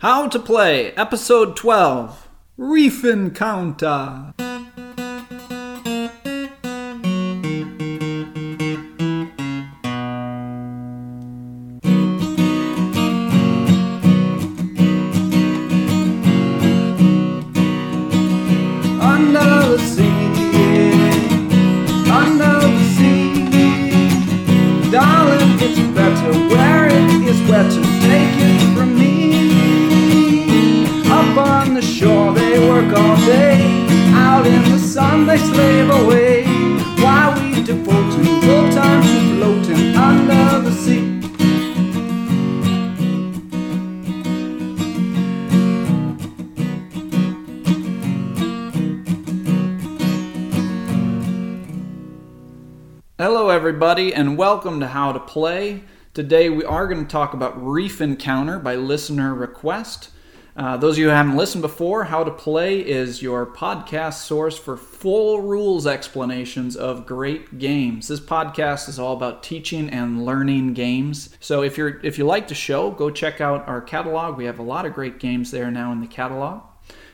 How to Play, Episode 12 Reef Encounter. Everybody, and welcome to How to Play. Today, we are going to talk about Reef Encounter by listener request. Uh, those of you who haven't listened before, How to Play is your podcast source for full rules explanations of great games. This podcast is all about teaching and learning games. So if you're if you like the show, go check out our catalog. We have a lot of great games there now in the catalog.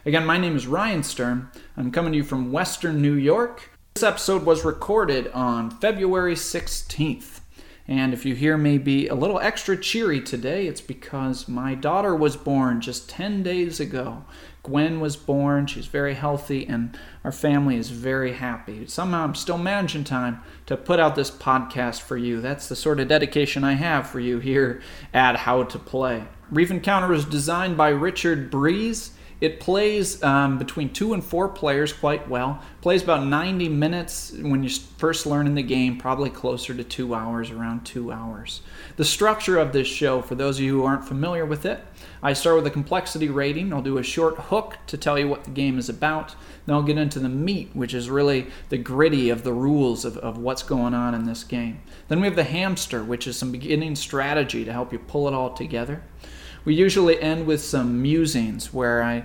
Again, my name is Ryan Sturm. I'm coming to you from Western New York. This episode was recorded on February 16th. And if you hear me be a little extra cheery today, it's because my daughter was born just 10 days ago. Gwen was born, she's very healthy, and our family is very happy. Somehow I'm still managing time to put out this podcast for you. That's the sort of dedication I have for you here at How to Play. Reef Encounter was designed by Richard Breese. It plays um, between two and four players quite well. Plays about 90 minutes when you're first learning the game, probably closer to two hours, around two hours. The structure of this show, for those of you who aren't familiar with it, I start with a complexity rating. I'll do a short hook to tell you what the game is about. Then I'll get into the meat, which is really the gritty of the rules of, of what's going on in this game. Then we have the hamster, which is some beginning strategy to help you pull it all together. We usually end with some musings where I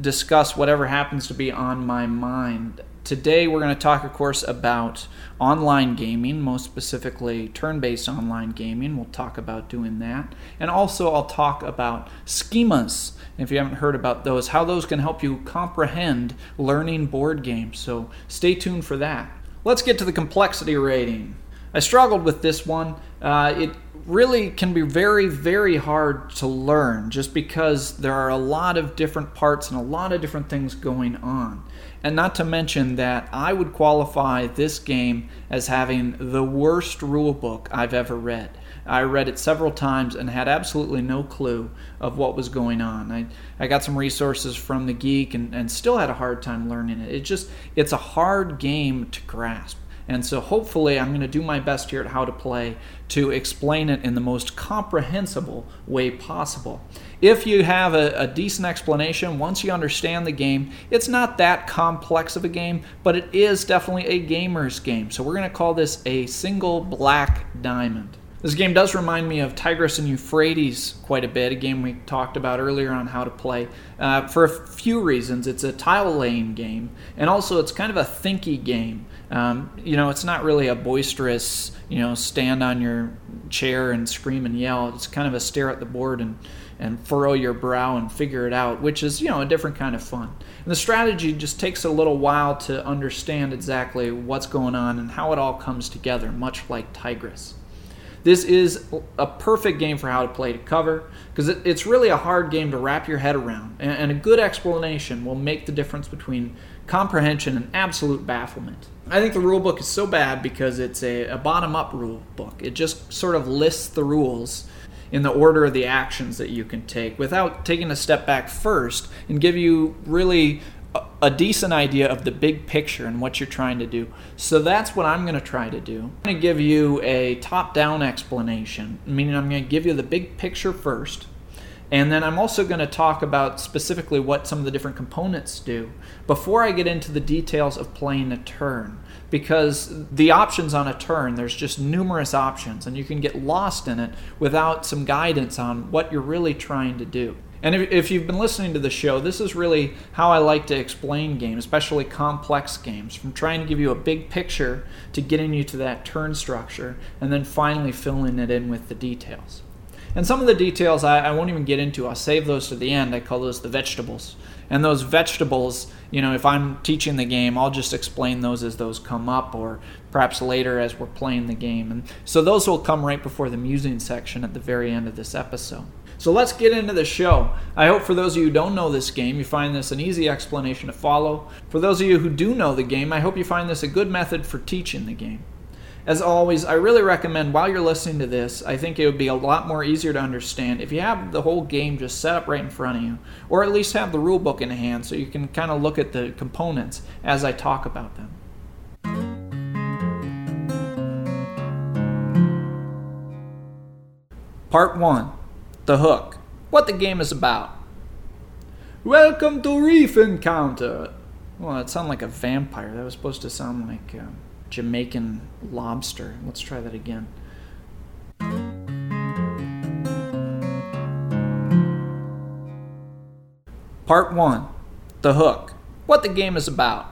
discuss whatever happens to be on my mind. Today, we're going to talk, of course, about online gaming, most specifically turn based online gaming. We'll talk about doing that. And also, I'll talk about schemas. If you haven't heard about those, how those can help you comprehend learning board games. So, stay tuned for that. Let's get to the complexity rating. I struggled with this one. Uh, it really can be very, very hard to learn just because there are a lot of different parts and a lot of different things going on. And not to mention that I would qualify this game as having the worst rule book I've ever read. I read it several times and had absolutely no clue of what was going on. I, I got some resources from the geek and, and still had a hard time learning it. It just it's a hard game to grasp. And so hopefully I'm going to do my best here at How to Play to explain it in the most comprehensible way possible. If you have a, a, decent explanation, once you understand the game, it's not that complex of a game, but it is definitely a gamer's game. So we're going to call this a single black diamond. This game does remind me of Tigris and Euphrates quite a bit, a game we talked about earlier on how to play. Uh, for a few reasons, it's a tile laying game, and also it's kind of a thinky game. Um, you know, it's not really a boisterous, you know, stand on your chair and scream and yell. It's kind of a stare at the board and, and furrow your brow and figure it out, which is, you know, a different kind of fun. And the strategy just takes a little while to understand exactly what's going on and how it all comes together, much like Tigris. This is a perfect game for how to play to cover because it, it's really a hard game to wrap your head around, and, and a good explanation will make the difference between comprehension and absolute bafflement. I think the rule book is so bad because it's a, a bottom up rule book. It just sort of lists the rules in the order of the actions that you can take without taking a step back first and give you really a, decent idea of the big picture and what you're trying to do. So that's what I'm going to try to do. I'm going to give you a top down explanation, meaning I'm going to give you the big picture first. And then I'm also going to talk about specifically what some of the different components do before I get into the details of playing a turn. Because the options on a turn, there's just numerous options, and you can get lost in it without some guidance on what you're really trying to do. And if, if, you've been listening to the show, this is really how I like to explain games, especially complex games, from trying to give you a big picture to getting you to that turn structure, and then finally filling it in with the details. And some of the details I, I won't even get into. I'll save those to the end. I call those the vegetables. And those vegetables, you know, if I'm teaching the game, I'll just explain those as those come up or perhaps later as we're playing the game. And so those will come right before the musing section at the very end of this episode. So let's get into the show. I hope for those of you who don't know this game, you find this an easy explanation to follow. For those of you who do know the game, I hope you find this a good method for teaching the game. As always, I really recommend while you're listening to this, I think it would be a lot more easier to understand if you have the whole game just set up right in front of you, or at least have the rule book in hand so you can kind of look at the components as I talk about them. Part 1 the hook. What the game is about. Welcome to Reef Encounter. Well, that sounded like a vampire. That was supposed to sound like uh, Jamaican lobster. Let's try that again. Part 1 The Hook. What the game is about.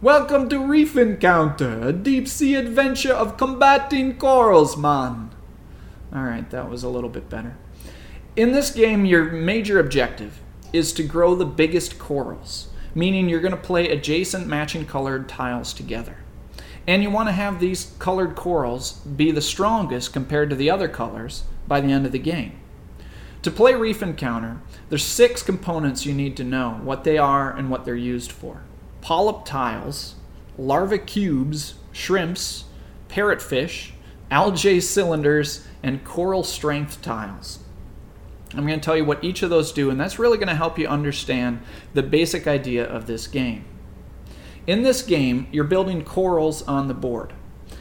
Welcome to Reef Encounter, a deep sea adventure of combating corals, man. Alright, that was a little bit better. In this game, your major objective is to grow the biggest corals, meaning you're going to play adjacent matching colored tiles together. And you want to have these colored corals be the strongest compared to the other colors by the end of the game. To play Reef Encounter, there's six components you need to know what they are and what they're used for. Polyp tiles, larva cubes, shrimps, parrotfish, algae cylinders, and coral strength tiles. I'm going to tell you what each of those do, and that's really going to help you understand the basic idea of this game. In this game, you're building corals on the board.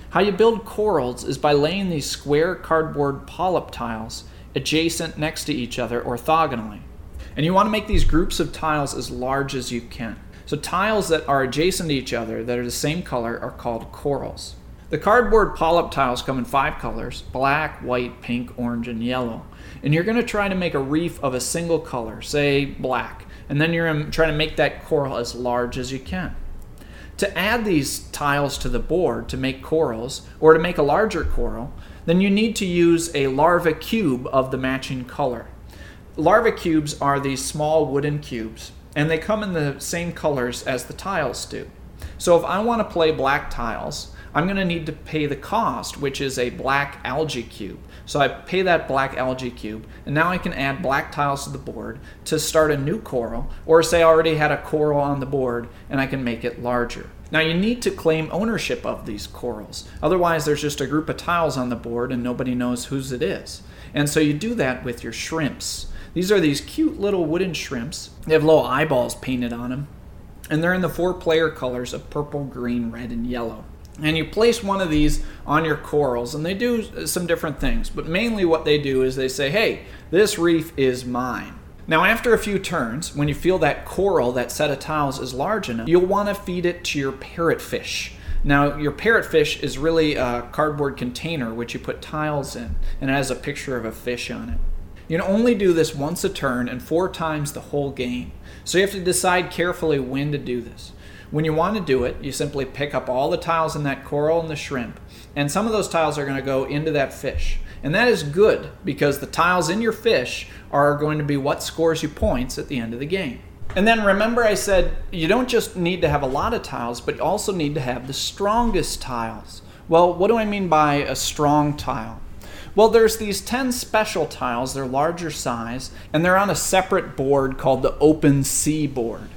How you build corals is by laying these square cardboard polyp tiles adjacent next to each other orthogonally. And you want to make these groups of tiles as large as you can. So tiles that are adjacent to each other that are the same color are called corals. The cardboard polyp tiles come in five colors black, white, pink, orange, and yellow and you're going to try to make a reef of a single color, say black, and then you're going to try to make that coral as large as you can. To add these tiles to the board to make corals, or to make a larger coral, then you need to use a larva cube of the matching color. Larva cubes are these small wooden cubes, and they come in the same colors as the tiles do. So if I want to play black tiles, I'm going to need to pay the cost, which is a black algae cube. So I pay that black algae cube, and now I can add black tiles to the board to start a new coral, or say I already had a coral on the board and I can make it larger. Now you need to claim ownership of these corals. Otherwise, there's just a group of tiles on the board and nobody knows whose it is. And so you do that with your shrimps. These are these cute little wooden shrimps. They have little eyeballs painted on them. And they're in the four player colors of purple, green, red, and yellow and you place one of these on your corals and they do some different things but mainly what they do is they say hey this reef is mine. Now after a few turns when you feel that coral that set of tiles is large enough you'll want to feed it to your parrotfish now your parrotfish is really a cardboard container which you put tiles in and it has a picture of a fish on it. You can only do this once a turn and four times the whole game. So you have to decide carefully when to do this when you want to do it, you simply pick up all the tiles in that coral and the shrimp, and some of those tiles are going to go into that fish. And that is good because the tiles in your fish are going to be what scores you points at the end of the game. And then remember, I said you don't just need to have a lot of tiles, but you also need to have the strongest tiles. Well, what do I mean by a strong tile? Well, there's these 10 special tiles, they're larger size, and they're on a separate board called the Open Sea board.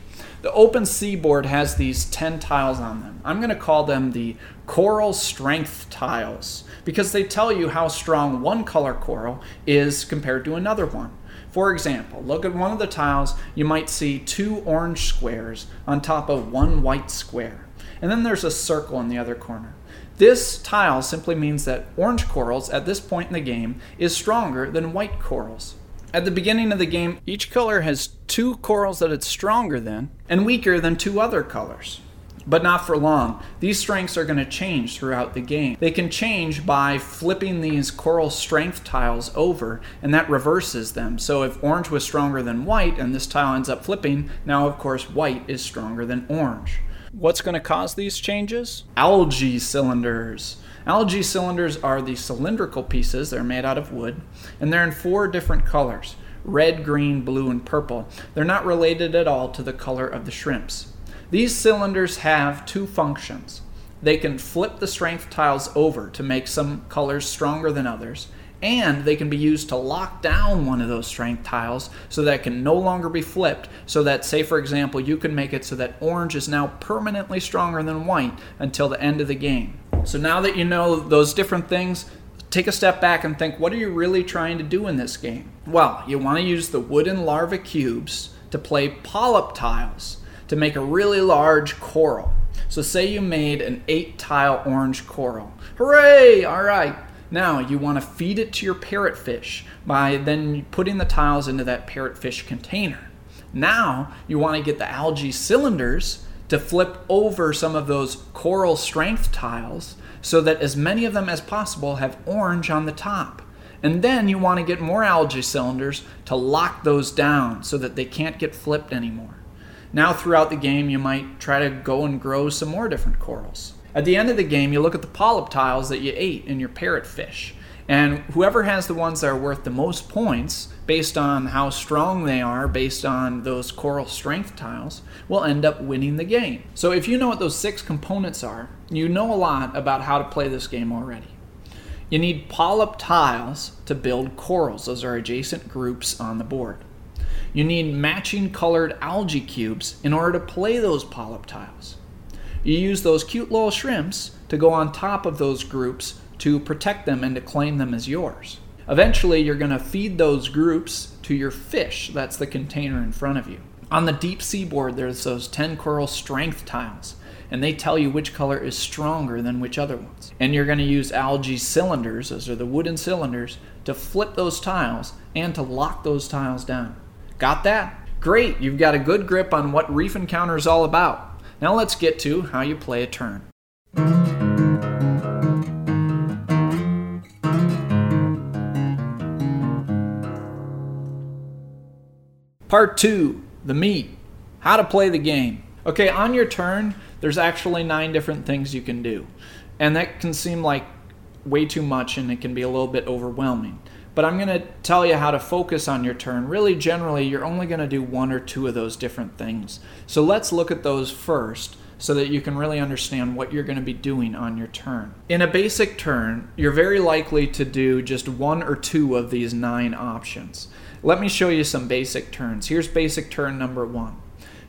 The open seaboard has these 10 tiles on them. I'm going to call them the coral strength tiles because they tell you how strong one color coral is compared to another one. For example, look at one of the tiles, you might see two orange squares on top of one white square. And then there's a circle in the other corner. This tile simply means that orange corals at this point in the game is stronger than white corals. At the beginning of the game, each color has two corals that it's stronger than and weaker than two other colors. But not for long. These strengths are going to change throughout the game. They can change by flipping these coral strength tiles over, and that reverses them. So if orange was stronger than white and this tile ends up flipping, now of course white is stronger than orange. What's going to cause these changes? Algae cylinders. Algae cylinders are the cylindrical pieces, they're made out of wood, and they're in four different colors red, green, blue, and purple. They're not related at all to the color of the shrimps. These cylinders have two functions. They can flip the strength tiles over to make some colors stronger than others, and they can be used to lock down one of those strength tiles so that it can no longer be flipped so that say for example you can make it so that orange is now permanently stronger than white until the end of the game so now that you know those different things take a step back and think what are you really trying to do in this game? Well you want to use the wooden larva cubes to play polyp tiles to make a really large coral. So say you made an eight tile orange coral. Hooray! All right. Now you want to feed it to your parrotfish by then putting the tiles into that parrotfish container. Now you want to get the algae cylinders to flip over some of those coral strength tiles so that as many of them as possible have orange on the top. And then you want to get more algae cylinders to lock those down so that they can't get flipped anymore. Now, throughout the game, you might try to go and grow some more different corals. At the end of the game, you look at the polyp tiles that you ate in your parrotfish. And whoever has the ones that are worth the most points, based on how strong they are, based on those coral strength tiles, will end up winning the game. So if you know what those six components are, you know a lot about how to play this game already. You need polyp tiles to build corals, those are adjacent groups on the board. You need matching colored algae cubes in order to play those polyp tiles. You use those cute little shrimps to go on top of those groups to protect them and to claim them as yours. Eventually, you're going to feed those groups to your fish. That's the container in front of you. On the deep sea board, there's those 10 coral strength tiles, and they tell you which color is stronger than which other ones. And you're going to use algae cylinders, those are the wooden cylinders, to flip those tiles and to lock those tiles down. Got that? Great, you've got a good grip on what Reef Encounter is all about. Now let's get to how you play a turn. Part 2 The Meat How to Play the Game. Okay, on your turn, there's actually nine different things you can do. And that can seem like way too much and it can be a little bit overwhelming but I'm going to tell you how to focus on your turn. Really, generally, you're only going to do one or two of those different things. So let's look at those first so that you can really understand what you're going to be doing on your turn. In a basic turn, you're very likely to do just one or two of these nine options. Let me show you some basic turns. Here's basic turn number one.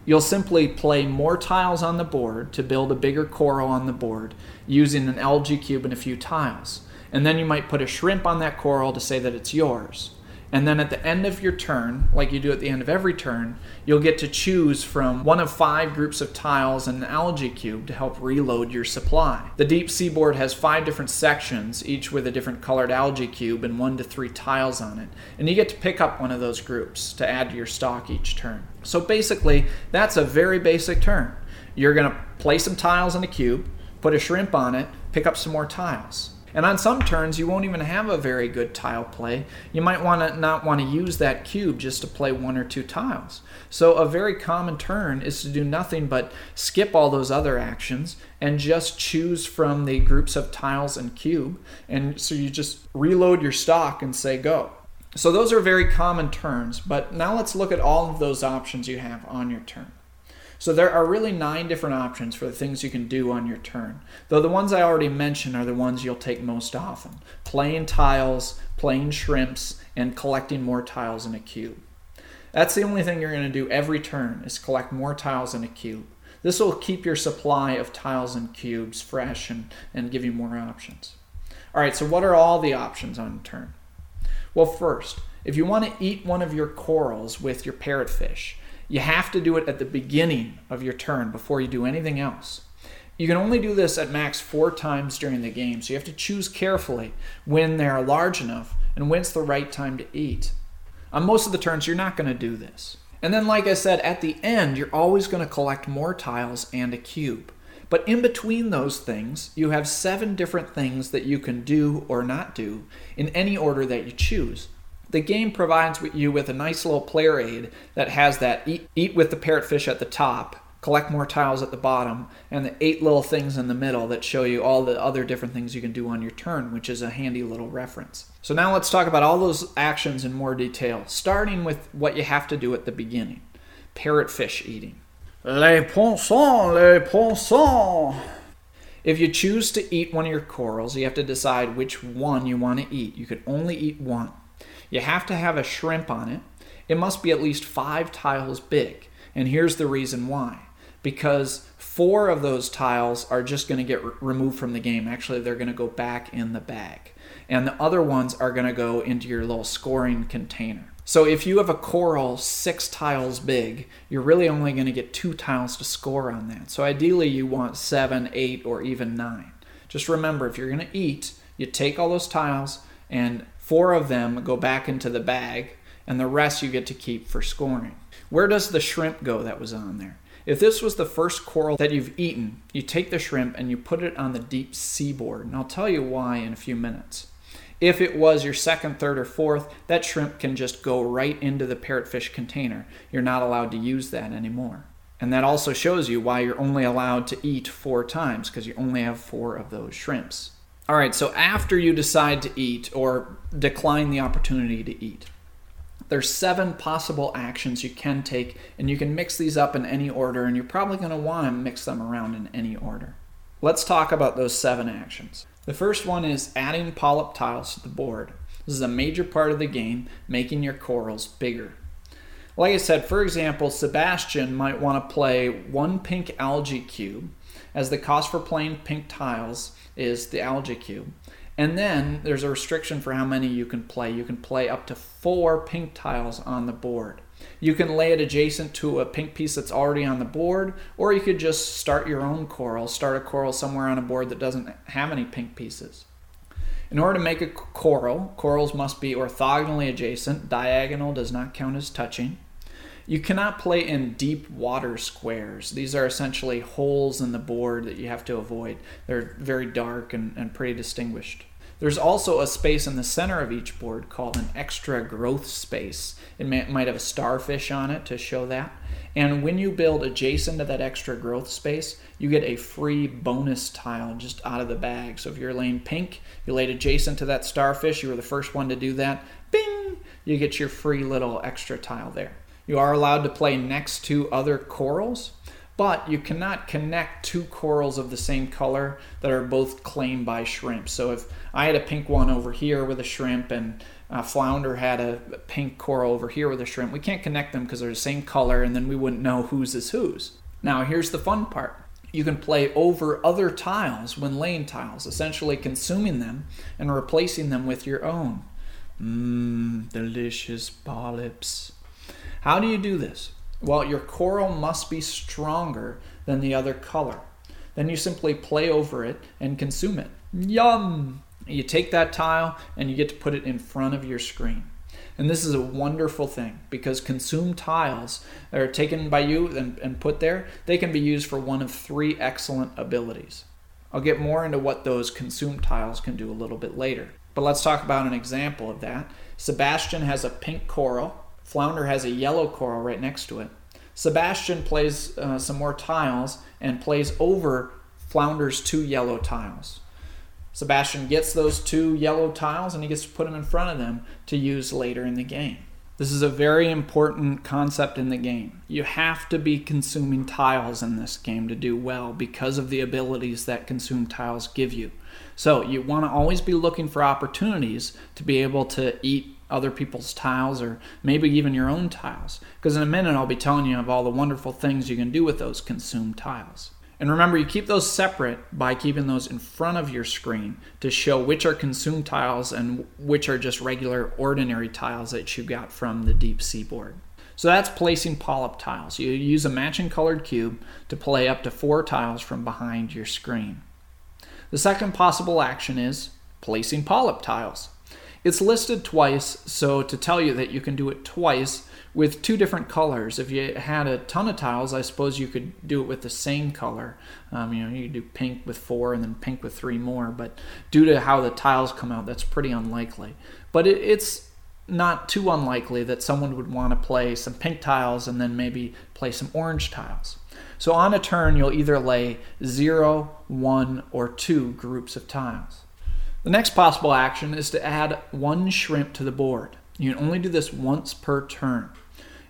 You'll simply play more tiles on the board to build a bigger coral on the board using an algae cube and a few tiles and then you might put a shrimp on that coral to say that it's yours. And then at the end of your turn, like you do at the end of every turn, you'll get to choose from one of five groups of tiles and an algae cube to help reload your supply. The deep sea board has five different sections, each with a different colored algae cube and one to three tiles on it. And you get to pick up one of those groups to add to your stock each turn. So basically, that's a very basic turn. You're going to place some tiles in a cube, put a shrimp on it, pick up some more tiles. And on some turns, you won't even have a very good tile play. You might want to not want to use that cube just to play one or two tiles. So a very common turn is to do nothing but skip all those other actions and just choose from the groups of tiles and cube. And so you just reload your stock and say go. So those are very common turns, but now let's look at all of those options you have on your turn. So there are really nine different options for the things you can do on your turn. Though the ones I already mentioned are the ones you'll take most often. Playing tiles, playing shrimps, and collecting more tiles in a cube. That's the only thing you're going to do every turn is collect more tiles in a cube. This will keep your supply of tiles and cubes fresh and, and give you more options. All right, so what are all the options on turn? Well, first, if you want to eat one of your corals with your parrotfish, you have to do it at the beginning of your turn before you do anything else. You can only do this at max four times during the game, so you have to choose carefully when they are large enough and when's the right time to eat. On most of the turns, you're not going to do this. And then, like I said, at the end, you're always going to collect more tiles and a cube. But in between those things, you have seven different things that you can do or not do in any order that you choose the game provides you with a nice little player aid that has that eat, eat with the parrotfish at the top collect more tiles at the bottom, and the eight little things in the middle that show you all the other different things you can do on your turn, which is a handy little reference. So now let's talk about all those actions in more detail, starting with what you have to do at the beginning parrotfish eating. Les poissons, les poissons. If you choose to eat one of your corals, you have to decide which one you want to eat. You can only eat one. You have to have a shrimp on it. It must be at least five tiles big. And here's the reason why because four of those tiles are just going to get re- removed from the game. Actually, they're going to go back in the bag. And the other ones are going to go into your little scoring container. So if you have a coral six tiles big, you're really only going to get two tiles to score on that. So ideally, you want seven, eight, or even nine. Just remember, if you're going to eat, you take all those tiles and four of them go back into the bag, and the rest you get to keep for scoring. Where does the shrimp go that was on there? If this was the first coral that you've eaten, you take the shrimp and you put it on the deep seaboard. And I'll tell you why in a few minutes. If it was your second, third, or fourth, that shrimp can just go right into the parrotfish container. You're not allowed to use that anymore. And that also shows you why you're only allowed to eat four times, because you only have four of those shrimps. All right, so after you decide to eat or decline the opportunity to eat, there's seven possible actions you can take, and you can mix these up in any order, and you're probably going to want to mix them around in any order. Let's talk about those seven actions. The first one is adding polyp tiles to the board. This is a major part of the game, making your corals bigger. Like I said, for example, Sebastian might want to play one pink algae cube, as the cost for playing pink tiles is the algae cube. And then there's a restriction for how many you can play. You can play up to four pink tiles on the board. You can lay it adjacent to a pink piece that's already on the board, or you could just start your own coral, start a coral somewhere on a board that doesn't have any pink pieces. In order to make a coral, corals must be orthogonally adjacent. Diagonal does not count as touching. You cannot play in deep water squares. These are essentially holes in the board that you have to avoid. They're very dark and, and pretty distinguished. There's also a space in the center of each board called an extra growth space. It may, might have a starfish on it to show that. And when you build adjacent to that extra growth space, you get a free bonus tile just out of the bag. So if you're laying pink, you laid adjacent to that starfish, you were the first one to do that, bing, you get your free little extra tile there. You are allowed to play next to other corals, but you cannot connect two corals of the same color that are both claimed by shrimp. So if I had a pink one over here with a shrimp and a flounder had a pink coral over here with a shrimp, we can't connect them because they're the same color and then we wouldn't know whose is whose. Now here's the fun part. You can play over other tiles when laying tiles, essentially consuming them and replacing them with your own. Mmm, delicious polyps. How do you do this? Well, your coral must be stronger than the other color. Then you simply play over it and consume it. Yum! You take that tile and you get to put it in front of your screen. And this is a wonderful thing because consumed tiles that are taken by you and, and put there, they can be used for one of three excellent abilities. I'll get more into what those consumed tiles can do a little bit later. But let's talk about an example of that. Sebastian has a pink coral Flounder has a yellow coral right next to it. Sebastian plays uh, some more tiles and plays over Flounder's two yellow tiles. Sebastian gets those two yellow tiles and he gets to put them in front of them to use later in the game. This is a very important concept in the game. You have to be consuming tiles in this game to do well because of the abilities that consume tiles give you. So, you want to always be looking for opportunities to be able to eat other people's tiles or maybe even your own tiles. Because in a minute, I'll be telling you of all the wonderful things you can do with those consumed tiles. And remember, you keep those separate by keeping those in front of your screen to show which are consumed tiles and which are just regular, ordinary tiles that you got from the deep seaboard. So that's placing polyp tiles. You use a matching colored cube to play up to four tiles from behind your screen. The second possible action is placing polyp tiles. It's listed twice, so to tell you that you can do it twice with two different colors. If you had a ton of tiles, I suppose you could do it with the same color. Um, you know, you could do pink with four and then pink with three more, but due to how the tiles come out, that's pretty unlikely. But it, it's not too unlikely that someone would want to play some pink tiles and then maybe play some orange tiles. So on a turn, you'll either lay zero, one, or 2 groups of tiles. The next possible action is to add one shrimp to the board. You can only do this once per turn.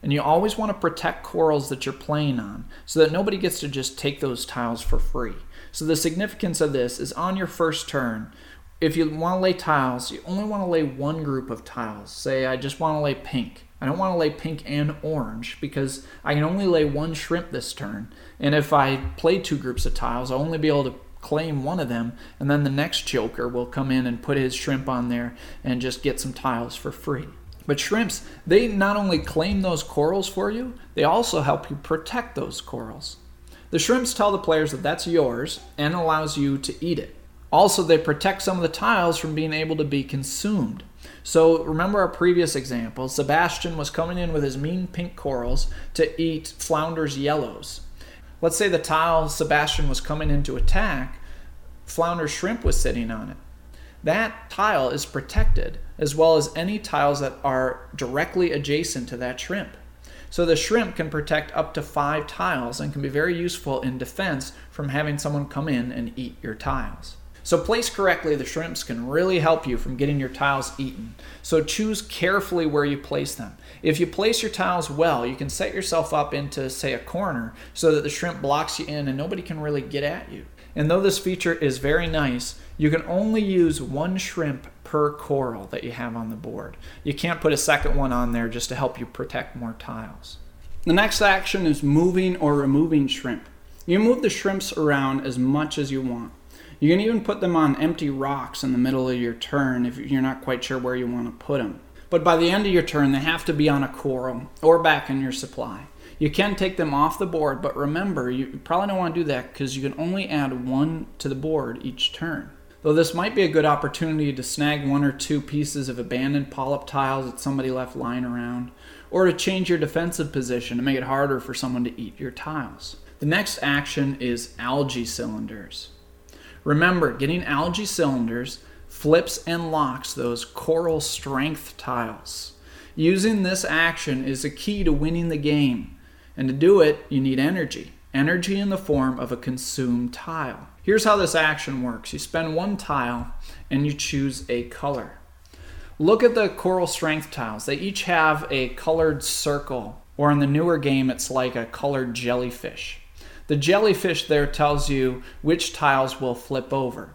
And you always want to protect corals that you're playing on so that nobody gets to just take those tiles for free. So the significance of this is on your first turn, if you want to lay tiles, you only want to lay one group of tiles. Say, I just want to lay pink. I don't want to lay pink and orange because I can only lay one shrimp this turn. And if I play two groups of tiles, I'll only be able to claim one of them, and then the next choker will come in and put his shrimp on there and just get some tiles for free. But shrimps, they not only claim those corals for you, they also help you protect those corals. The shrimps tell the players that that's yours and allows you to eat it. Also, they protect some of the tiles from being able to be consumed. So remember our previous example, Sebastian was coming in with his mean pink corals to eat Flounder's yellows. Let's say the tile Sebastian was coming in to attack, flounder shrimp was sitting on it. That tile is protected, as well as any tiles that are directly adjacent to that shrimp. So the shrimp can protect up to five tiles and can be very useful in defense from having someone come in and eat your tiles. So placed correctly, the shrimps can really help you from getting your tiles eaten. So choose carefully where you place them. If you place your tiles well, you can set yourself up into, say, a corner so that the shrimp blocks you in and nobody can really get at you. And though this feature is very nice, you can only use one shrimp per coral that you have on the board. You can't put a second one on there just to help you protect more tiles. The next action is moving or removing shrimp. You move the shrimps around as much as you want. You can even put them on empty rocks in the middle of your turn if you're not quite sure where you want to put them. But by the end of your turn, they have to be on a coral or back in your supply. You can take them off the board, but remember, you probably don't want to do that because you can only add one to the board each turn. Though this might be a good opportunity to snag one or two pieces of abandoned polyp tiles that somebody left lying around, or to change your defensive position to make it harder for someone to eat your tiles. The next action is algae cylinders. Remember, getting algae cylinders flips and locks those coral strength tiles. Using this action is a key to winning the game. And to do it, you need energy. Energy in the form of a consumed tile. Here's how this action works you spend one tile and you choose a color. Look at the coral strength tiles. They each have a colored circle, or in the newer game, it's like a colored jellyfish. The jellyfish there tells you which tiles will flip over.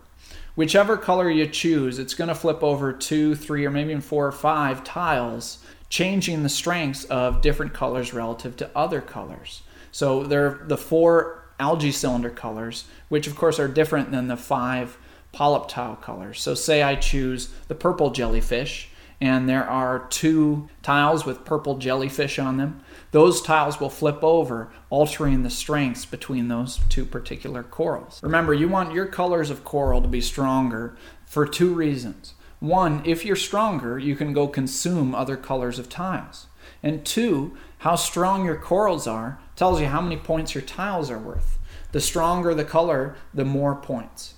Whichever color you choose, it's going to flip over two, three, or maybe even four or five tiles, changing the strengths of different colors relative to other colors. So there are the four algae cylinder colors, which of course are different than the five polyp tile colors. So say I choose the purple jellyfish, and there are two tiles with purple jellyfish on them. Those tiles will flip over, altering the strengths between those two particular corals. Remember, you want your colors of coral to be stronger for two reasons. One, if you're stronger, you can go consume other colors of tiles. And two, how strong your corals are tells you how many points your tiles are worth. The stronger the color, the more points.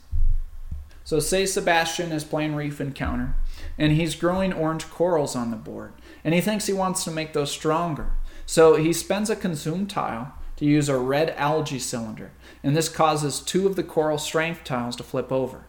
So, say Sebastian is playing Reef Encounter and he's growing orange corals on the board. And he thinks he wants to make those stronger. So he spends a consumed tile to use a red algae cylinder, and this causes two of the coral strength tiles to flip over.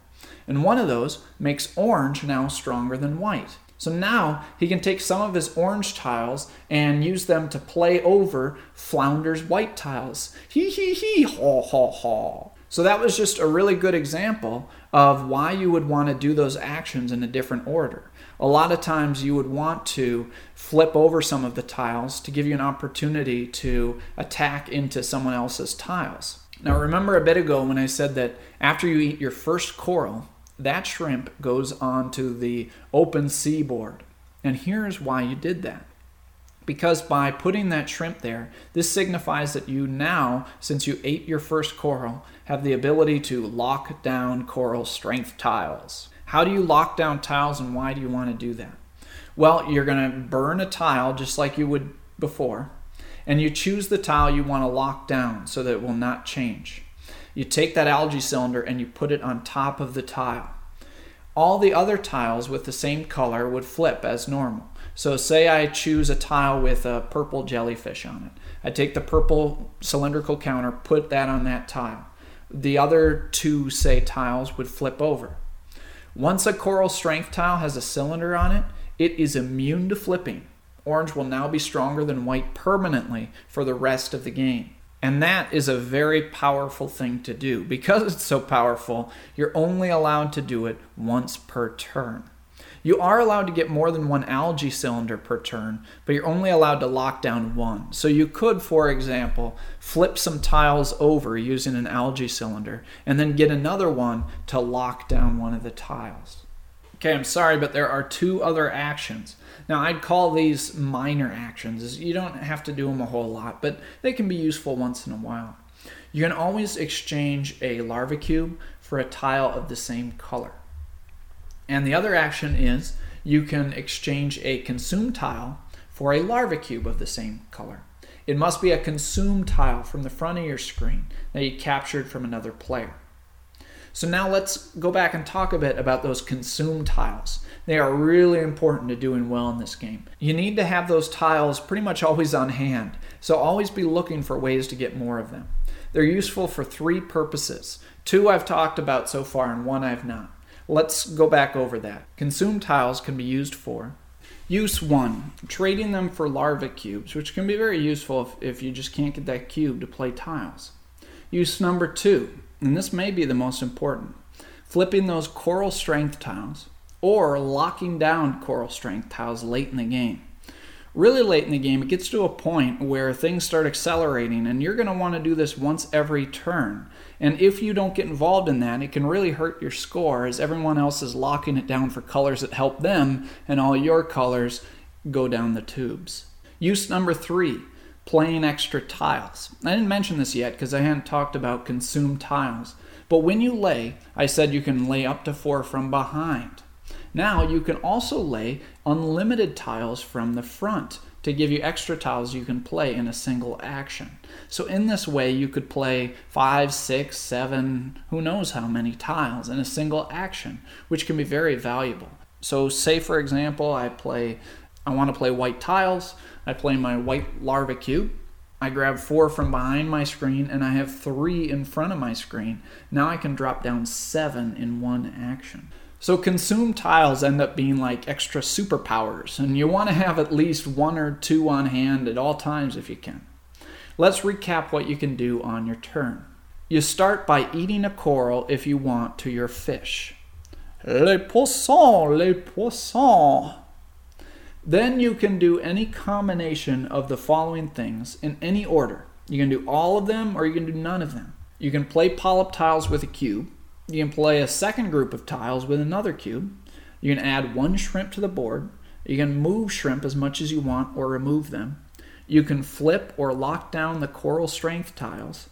And one of those makes orange now stronger than white. So now he can take some of his orange tiles and use them to play over Flounder's white tiles. Hee hee hee, haw haw haw. So that was just a really good example of why you would want to do those actions in a different order. A lot of times you would want to flip over some of the tiles to give you an opportunity to attack into someone else's tiles. Now, remember a bit ago when I said that after you eat your first coral, that shrimp goes onto the open seaboard. And here's why you did that. Because by putting that shrimp there, this signifies that you now, since you ate your first coral, have the ability to lock down coral strength tiles. How do you lock down tiles and why do you want to do that? Well, you're going to burn a tile just like you would before, and you choose the tile you want to lock down so that it will not change. You take that algae cylinder and you put it on top of the tile. All the other tiles with the same color would flip as normal. So, say I choose a tile with a purple jellyfish on it. I take the purple cylindrical counter, put that on that tile. The other two, say, tiles would flip over. Once a coral strength tile has a cylinder on it, it is immune to flipping. Orange will now be stronger than white permanently for the rest of the game. And that is a very powerful thing to do. Because it's so powerful, you're only allowed to do it once per turn. You are allowed to get more than one algae cylinder per turn, but you're only allowed to lock down one. So you could, for example, flip some tiles over using an algae cylinder and then get another one to lock down one of the tiles. Okay, I'm sorry, but there are two other actions. Now, I'd call these minor actions. You don't have to do them a whole lot, but they can be useful once in a while. You can always exchange a larva cube for a tile of the same color. And the other action is you can exchange a consume tile for a larva cube of the same color. It must be a consume tile from the front of your screen that you captured from another player. So now let's go back and talk a bit about those consume tiles. They are really important to doing well in this game. You need to have those tiles pretty much always on hand, so always be looking for ways to get more of them. They're useful for three purposes. Two I've talked about so far, and one I've not. Let's go back over that. Consume tiles can be used for Use 1 trading them for larva cubes, which can be very useful if, if you just can't get that cube to play tiles. Use number 2, and this may be the most important flipping those coral strength tiles or locking down coral strength tiles late in the game. Really late in the game, it gets to a point where things start accelerating, and you're going to want to do this once every turn. And if you don't get involved in that, it can really hurt your score as everyone else is locking it down for colors that help them, and all your colors go down the tubes. Use number three playing extra tiles. I didn't mention this yet because I hadn't talked about consume tiles. But when you lay, I said you can lay up to four from behind. Now you can also lay unlimited tiles from the front to give you extra tiles you can play in a single action. So in this way, you could play five, six, seven, who knows how many tiles in a single action, which can be very valuable. So say for example, I play, I want to play white tiles. I play my white larva cube. I grab four from behind my screen and I have three in front of my screen. Now I can drop down seven in one action. So consumed tiles end up being like extra superpowers, and you want to have at least one or two on hand at all times if you can. Let's recap what you can do on your turn. You start by eating a coral if you want to your fish. Les poissons, les poissons. Then you can do any combination of the following things in any order. You can do all of them or you can do none of them. You can play polyp tiles with a cube. You can play a second group of tiles with another cube. You can add one shrimp to the board. You can move shrimp as much as you want or remove them. You can flip or lock down the coral strength tiles.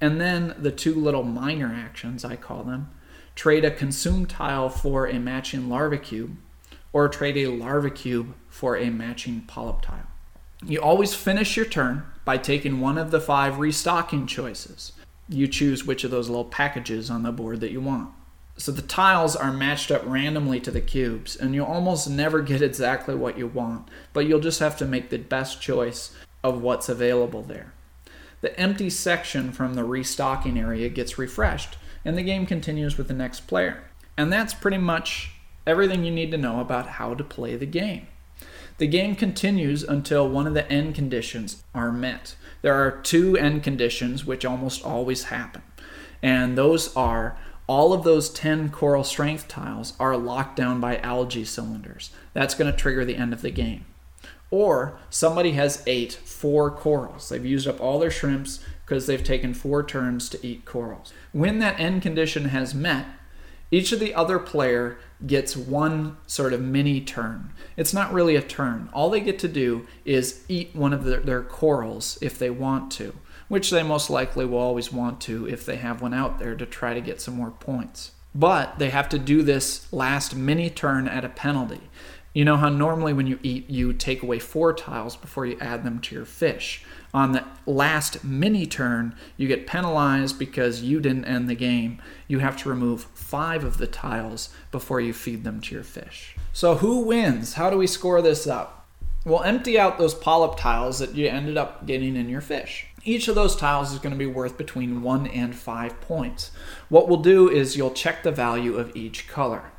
And then the two little minor actions, I call them trade a consume tile for a matching larva cube, or trade a larva cube for a matching polyp tile. You always finish your turn by taking one of the five restocking choices you choose which of those little packages on the board that you want. So the tiles are matched up randomly to the cubes, and you'll almost never get exactly what you want, but you'll just have to make the best choice of what's available there. The empty section from the restocking area gets refreshed, and the game continues with the next player. And that's pretty much everything you need to know about how to play the game. The game continues until one of the end conditions are met. There are two end conditions which almost always happen, and those are all of those 10 coral strength tiles are locked down by algae cylinders. That's going to trigger the end of the game. Or somebody has ate four corals. They've used up all their shrimps because they've taken four turns to eat corals. When that end condition has met, each of the other player gets one sort of mini turn. It's not really a turn. All they get to do is eat one of their, their, corals if they want to, which they most likely will always want to if they have one out there to try to get some more points. But they have to do this last mini turn at a penalty. You know how normally when you eat, you take away four tiles before you add them to your fish. On the last mini turn, you get penalized because you didn't end the game. You have to remove five of the tiles before you feed them to your fish. So who wins? How do we score this up? We'll empty out those polyp tiles that you ended up getting in your fish. Each of those tiles is going to be worth between 1 and 5 points. What we'll do is you'll check the value of each color.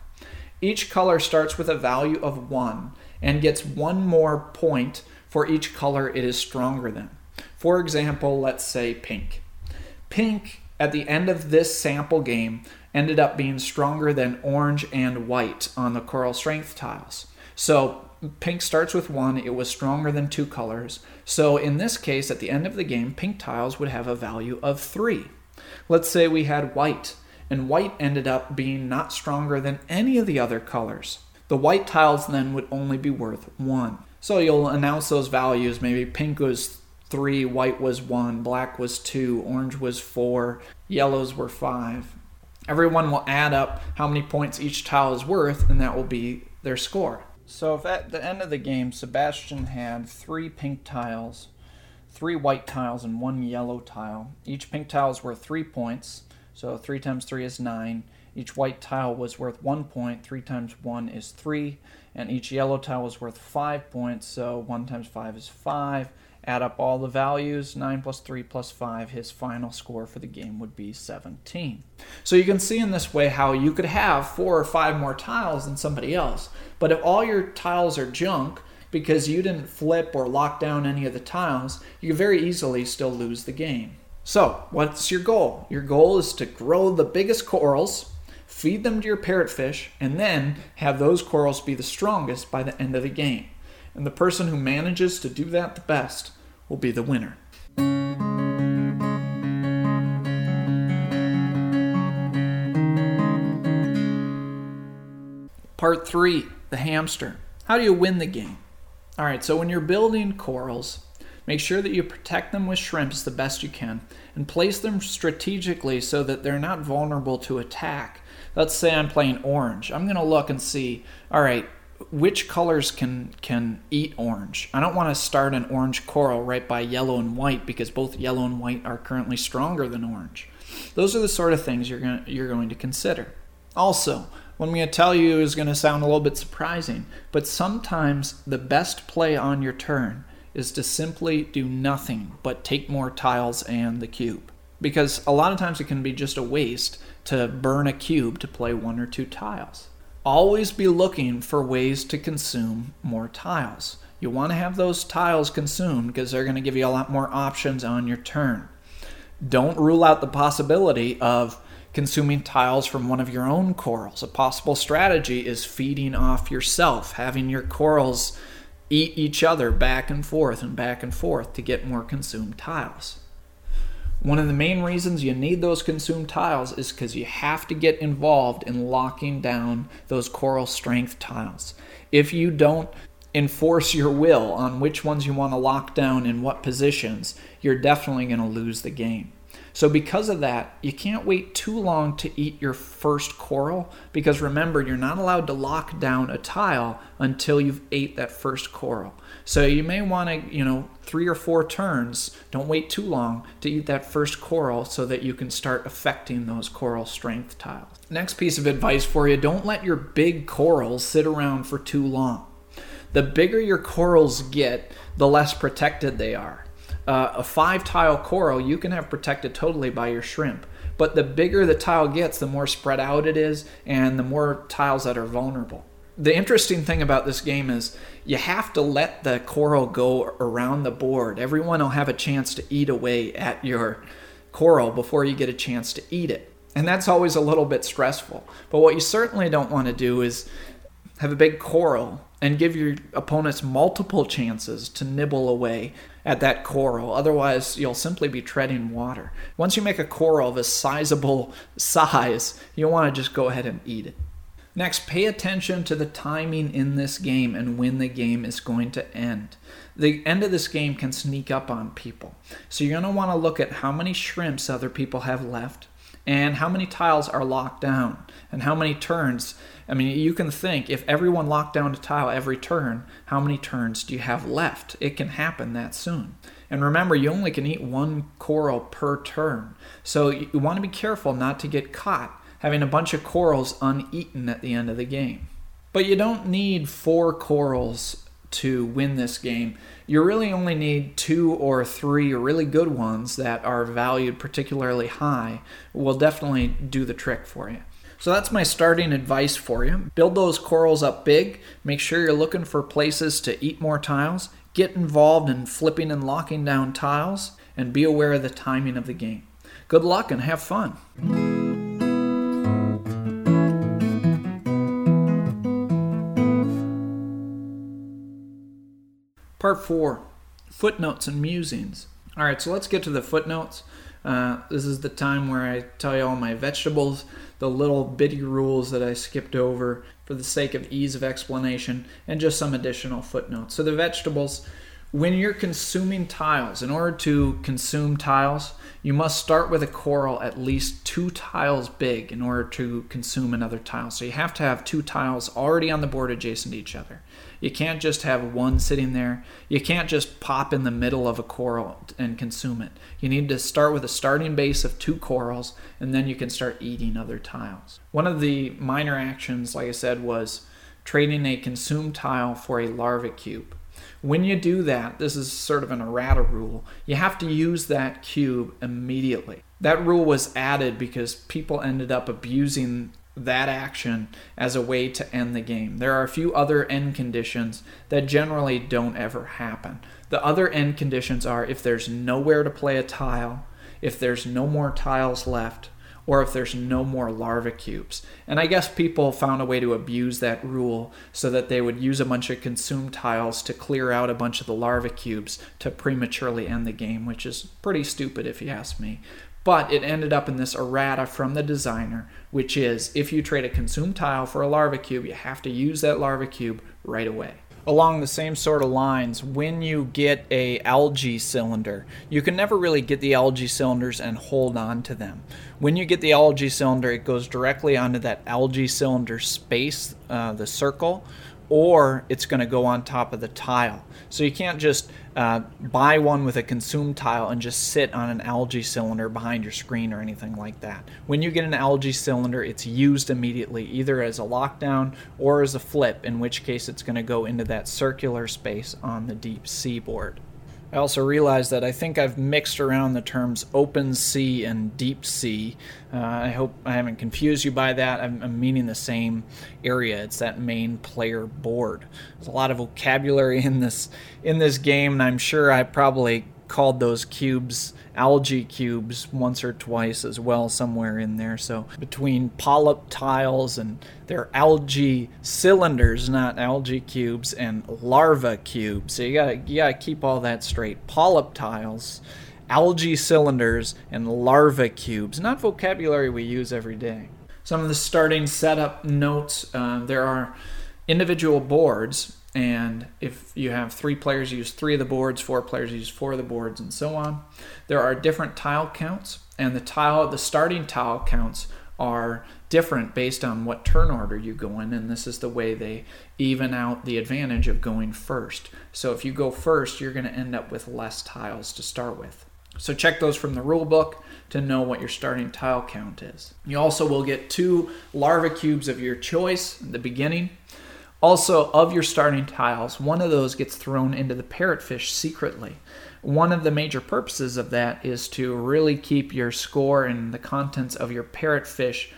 Each color starts with a value of 1 and gets one more point for each color it is stronger than. For example, let's say pink. Pink, at the end of this sample game, ended up being stronger than orange and white on the coral strength tiles. So pink starts with one, it was stronger than two colors. So in this case, at the end of the game, pink tiles would have a value of three. Let's say we had white, and white ended up being not stronger than any of the other colors. The white tiles then would only be worth one. So you'll announce those values. Maybe pink was three, white was one, black was two, orange was four, yellows were five. Everyone will add up how many points each tile is worth, and that will be their score. So if at the end of the game Sebastian had three pink tiles, three white tiles, and one yellow tile, each pink tile is worth three points. So three times three is nine. Each white tile was worth one point. Three times one is three. And each yellow tile was worth five points. So one times five is five. Add up all the values, 9 plus 3 plus 5, his final score for the game would be 17. So you can see in this way how you could have four or five more tiles than somebody else. But if all your tiles are junk, because you didn't flip or lock down any of the tiles, you very easily still lose the game. So, what's your goal? Your goal is to grow the biggest corals, feed them to your parrotfish, and then have those corals be the strongest by the end of the game. And the person who manages to do that the best will be the winner. Part three the hamster. How do you win the game? All right, so when you're building corals, make sure that you protect them with shrimps the best you can and place them strategically so that they're not vulnerable to attack. Let's say I'm playing orange. I'm going to look and see, all right, which colors can can eat orange. I don't want to start an orange coral right by yellow and white because both yellow and white are currently stronger than orange. Those are the sort of things you're going to, you're going to consider. Also, what I'm going to tell you is going to sound a little bit surprising, but sometimes the best play on your turn is to simply do nothing but take more tiles and the cube. Because a lot of times it can be just a waste to burn a cube to play one or two tiles. Always be looking for ways to consume more tiles. You want to have those tiles consumed because they're going to give you a lot more options on your turn. Don't rule out the possibility of consuming tiles from one of your own corals. A possible strategy is feeding off yourself, having your corals eat each other back and forth and back and forth to get more consumed tiles. One of the main reasons you need those consumed tiles is because you have to get involved in locking down those coral strength tiles. If you don't enforce your will on which ones you want to lock down in what positions, you're definitely going to lose the game. So, because of that, you can't wait too long to eat your first coral because remember, you're not allowed to lock down a tile until you've ate that first coral. So, you may want to, you know, three or four turns, don't wait too long to eat that first coral so that you can start affecting those coral strength tiles. Next piece of advice for you don't let your big corals sit around for too long. The bigger your corals get, the less protected they are uh, a five tile coral you can have protected totally by your shrimp. But the bigger the tile gets, the more spread out it is, and the more tiles that are vulnerable. The interesting thing about this game is you have to let the coral go around the board. Everyone will have a chance to eat away at your coral before you get a chance to eat it. And that's always a little bit stressful. But what you certainly don't want to do is have a big coral and give your opponents multiple chances to nibble away at that coral. Otherwise, you'll simply be treading water. Once you make a coral of a sizable size, you'll want to just go ahead and eat it. Next, pay attention to the timing in this game and when the game is going to end. The end of this game can sneak up on people. So you're going to want to look at how many shrimps other people have left and how many tiles are locked down and how many turns I mean, you can think if everyone locked down a tile every turn, how many turns do you have left? It can happen that soon. And remember, you only can eat one coral per turn. So you want to be careful not to get caught having a bunch of corals uneaten at the end of the game. But you don't need four corals to win this game. You really only need two or three really good ones that are valued particularly high, will definitely do the trick for you. So that's my starting advice for you. Build those corals up big. Make sure you're looking for places to eat more tiles. Get involved in flipping and locking down tiles, and be aware of the timing of the game. Good luck and have fun. Part 4 Footnotes and Musings. All right, so let's get to the footnotes. Uh, this is the time where I tell you all my vegetables, the little bitty rules that I skipped over for the sake of ease of explanation, and just some additional footnotes. So, the vegetables, when you're consuming tiles, in order to consume tiles, you must start with a coral at least two tiles big in order to consume another tile. So, you have to have two tiles already on the board adjacent to each other. You can't just have one sitting there. You can't just pop in the middle of a coral and consume it. You need to start with a starting base of two corals, and then you can start eating other tiles. One of the minor actions, like I said, was trading a consumed tile for a larva cube. When you do that, this is sort of an errata rule, you have to use that cube immediately. That rule was added because people ended up abusing that action as a way to end the game. There are a few other end conditions that generally don't ever happen. The other end conditions are if there's nowhere to play a tile, if there's no more tiles left, or if there's no more larva cubes. And I guess people found a way to abuse that rule so that they would use a bunch of consumed tiles to clear out a bunch of the larva cubes to prematurely end the game, which is pretty stupid if you ask me. But it ended up in this errata from the designer, which is if you trade a consumed tile for a larva cube, you have to use that larva cube right away. Along the same sort of lines when you get a algae cylinder you can never really get the algae cylinders and hold on to them. When you get the algae cylinder it goes directly onto that algae cylinder space uh, the circle or it's going to go on top of the tile. So you can't just uh, buy one with a consumed tile and just sit on an algae cylinder behind your screen or anything like that. When you get an algae cylinder, it's used immediately, either as a lockdown or as a flip, in which case it's going to go into that circular space on the deep sea board. I also realized that I think I've mixed around the terms open sea and deep sea. Uh, I hope I haven't confused you by that. I'm, I'm, meaning the same area. It's that main player board. There's a lot of vocabulary in this in this game, and I'm sure I probably called those cubes algae cubes once or twice as well somewhere in there. So between polyp tiles and their algae cylinders not algae cubes and larva cubes. So you gotta you gotta keep all that straight. Polyp tiles algae cylinders and larva cubes. Not vocabulary we use every day. Some of the starting setup notes uh, there are individual boards and if you have three players use three of the boards four players use four of the boards and so on. There are different tile counts and the tile the starting tile counts are different based on what turn order you go in and this is the way they even out the advantage of going first. So if you go first you're going to end up with less tiles to start with. So check those from the rule book to know what your starting tile count is. You also will get two larva cubes of your choice in the beginning also, of your starting tiles, one of those gets thrown into the parrotfish secretly. One of the major purposes of that is to really keep your score and the contents of your parrotfish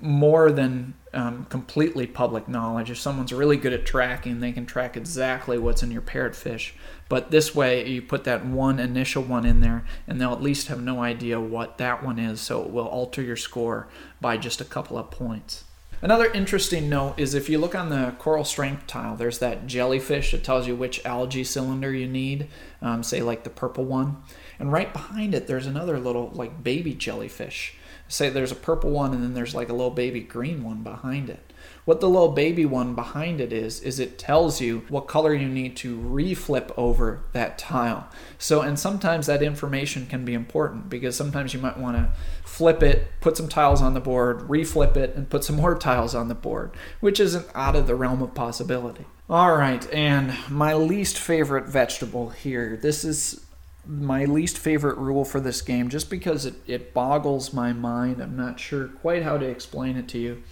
more than um, completely public knowledge. If someone's really good at tracking, they can track exactly what's in your parrotfish. But this way, you put that one initial one in there, and they'll at least have no idea what that one is, so it will alter your score by just a couple of points. Another interesting note is if you look on the coral strength tile, there's that jellyfish that tells you which algae cylinder you need, um, say like the purple one. And right behind it, there's another little like baby jellyfish. Say there's a purple one and then there's like a little baby green one behind it. What the little baby one behind it is, is it tells you what color you need to reflip over that tile. So, and sometimes that information can be important because sometimes you might want to flip it, put some tiles on the board, reflip it, and put some more tiles on the board, which isn't out of the realm of possibility. All right, and my least favorite vegetable here. This is my least favorite rule for this game just because it, it boggles my mind. I'm not sure quite how to explain it to you.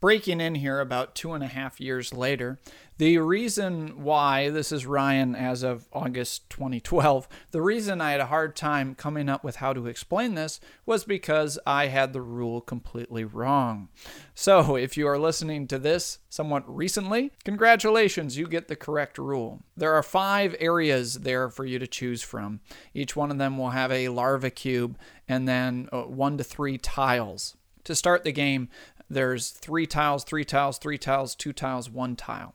Breaking in here about two and a half years later. The reason why, this is Ryan as of August 2012, the reason I had a hard time coming up with how to explain this was because I had the rule completely wrong. So if you are listening to this somewhat recently, congratulations, you get the correct rule. There are five areas there for you to choose from. Each one of them will have a larva cube and then uh, one to three tiles. To start the game, there's three tiles, three tiles, three tiles, two tiles, one tile.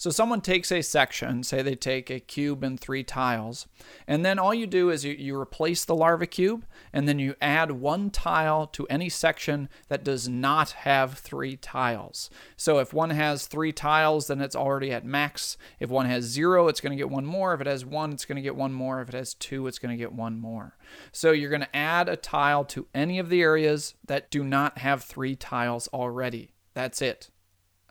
So someone takes a section, say they take a cube and three tiles, and then all you do is you, you replace the larva cube, and then you add one tile to any section that does not have three tiles. So if one has three tiles, then it's already at max. If one has zero, it's going to get one more. If it has one, it's going to get one more. If it has two, it's going to get one more. So you're going to add a tile to any of the areas that do not have three tiles already. That's it.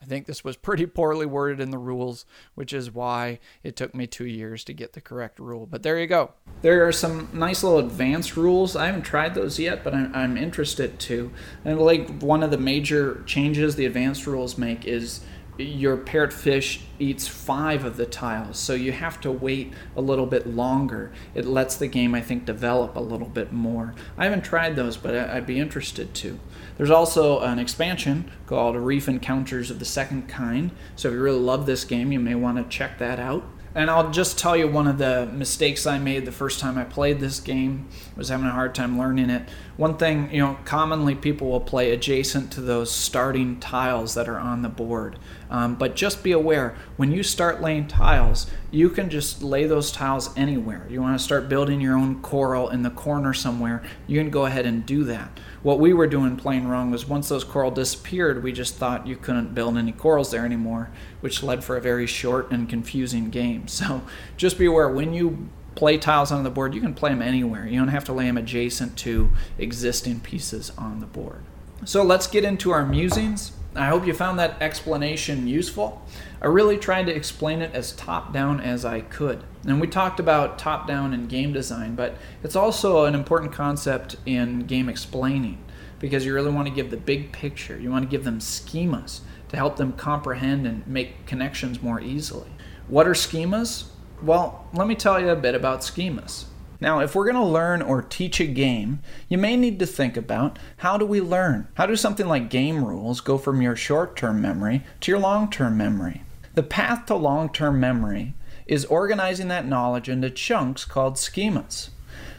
I think this was pretty poorly worded in the rules, which is why it took me two years to get the correct rule. But there you go. There are some nice little advanced rules. I haven't tried those yet, but I'm, I'm interested to. And like one of the major changes the advanced rules make is your parrotfish eats five of the tiles, so you have to wait a little bit longer. It lets the game, I think, develop a little bit more. I haven't tried those, but I'd be interested to. There's also an expansion called Reef Encounters of the Second Kind, so if you really love this game, you may want to check that out. And I'll just tell you one of the mistakes I made the first time I played this game was having a hard time learning it. One thing, you know, commonly people will play adjacent to those starting tiles that are on the board. Um, but just be aware when you start laying tiles, you can just lay those tiles anywhere. You want to start building your own coral in the corner somewhere, you can go ahead and do that. What we were doing playing wrong was once those coral disappeared, we just thought you couldn't build any corals there anymore, which led for a very short and confusing game. So just be aware when you play tiles on the board, you can play them anywhere. You don't have to lay them adjacent to existing pieces on the board. So let's get into our musings. I hope you found that explanation useful. I really tried to explain it as top down as I could. And we talked about top down in game design, but it's also an important concept in game explaining because you really want to give the big picture. You want to give them schemas to help them comprehend and make connections more easily. What are schemas? Well, let me tell you a bit about schemas. Now, if we're going to learn or teach a game, you may need to think about how do we learn? How do something like game rules go from your short term memory to your long term memory? The path to long term memory is organizing that knowledge into chunks called schemas.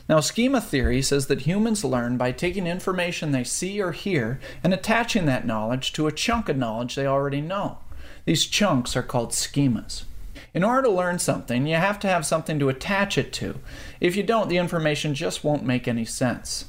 Now, schema theory says that humans learn by taking information they see or hear and attaching that knowledge to a chunk of knowledge they already know. These chunks are called schemas. In order to learn something, you have to have something to attach it to. If you don't, the information just won't make any sense.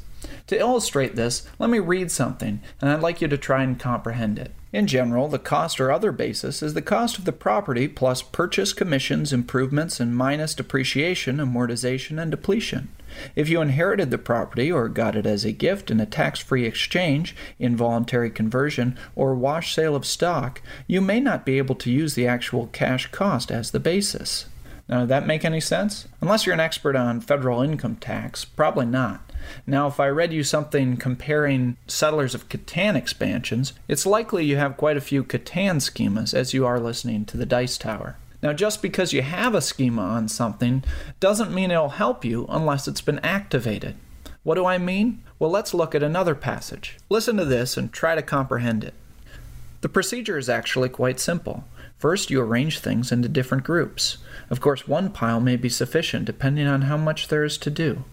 To illustrate this, let me read something, and I'd like you to try and comprehend it. In general, the cost or other basis is the cost of the property plus purchase commissions, improvements, and minus depreciation, amortization, and depletion. If you inherited the property or got it as a gift in a tax free exchange, involuntary conversion, or wash sale of stock, you may not be able to use the actual cash cost as the basis. Now, does that make any sense? Unless you're an expert on federal income tax, probably not. Now, if I read you something comparing Settlers of Catan expansions, it's likely you have quite a few Catan schemas as you are listening to the Dice Tower. Now, just because you have a schema on something doesn't mean it'll help you unless it's been activated. What do I mean? Well, let's look at another passage. Listen to this and try to comprehend it. The procedure is actually quite simple. First, you arrange things into different groups. Of course, one pile may be sufficient depending on how much there is to do.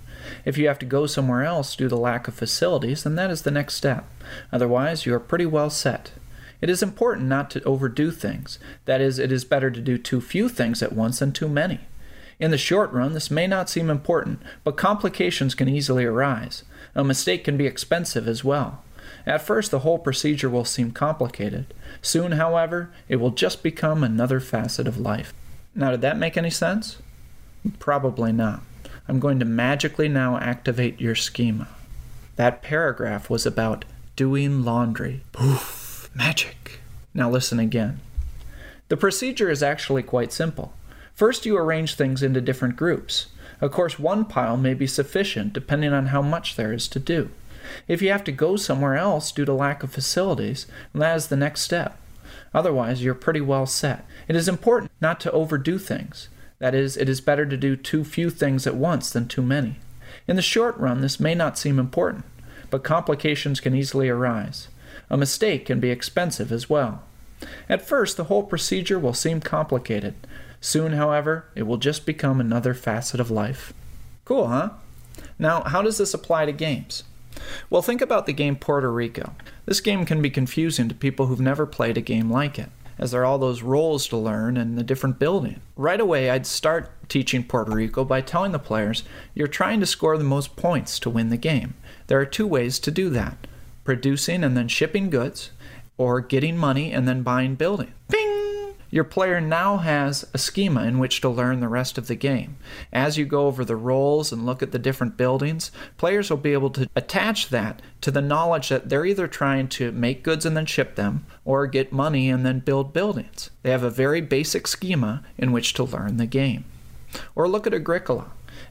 If you have to go somewhere else due to lack of facilities, then that is the next step. Otherwise, you are pretty well set. It is important not to overdo things. That is, it is better to do too few things at once than too many. In the short run, this may not seem important, but complications can easily arise. A mistake can be expensive as well. At first, the whole procedure will seem complicated. Soon, however, it will just become another facet of life. Now, did that make any sense? Probably not. I'm going to magically now activate your schema. That paragraph was about doing laundry. Poof! Magic. Now listen again. The procedure is actually quite simple. First, you arrange things into different groups. Of course, one pile may be sufficient depending on how much there is to do. If you have to go somewhere else due to lack of facilities, that is the next step. Otherwise, you're pretty well set. It is important not to overdo things. That is, it is better to do too few things at once than too many. In the short run, this may not seem important, but complications can easily arise. A mistake can be expensive as well. At first, the whole procedure will seem complicated. Soon, however, it will just become another facet of life. Cool, huh? Now, how does this apply to games? Well, think about the game Puerto Rico. This game can be confusing to people who've never played a game like it, as there are all those roles to learn and the different building. Right away, I'd start teaching Puerto Rico by telling the players you're trying to score the most points to win the game. There are two ways to do that producing and then shipping goods, or getting money and then buying building. Bing! Your player now has a schema in which to learn the rest of the game. As you go over the roles and look at the different buildings, players will be able to attach that to the knowledge that they're either trying to make goods and then ship them, or get money and then build buildings. They have a very basic schema in which to learn the game. Or look at Agricola.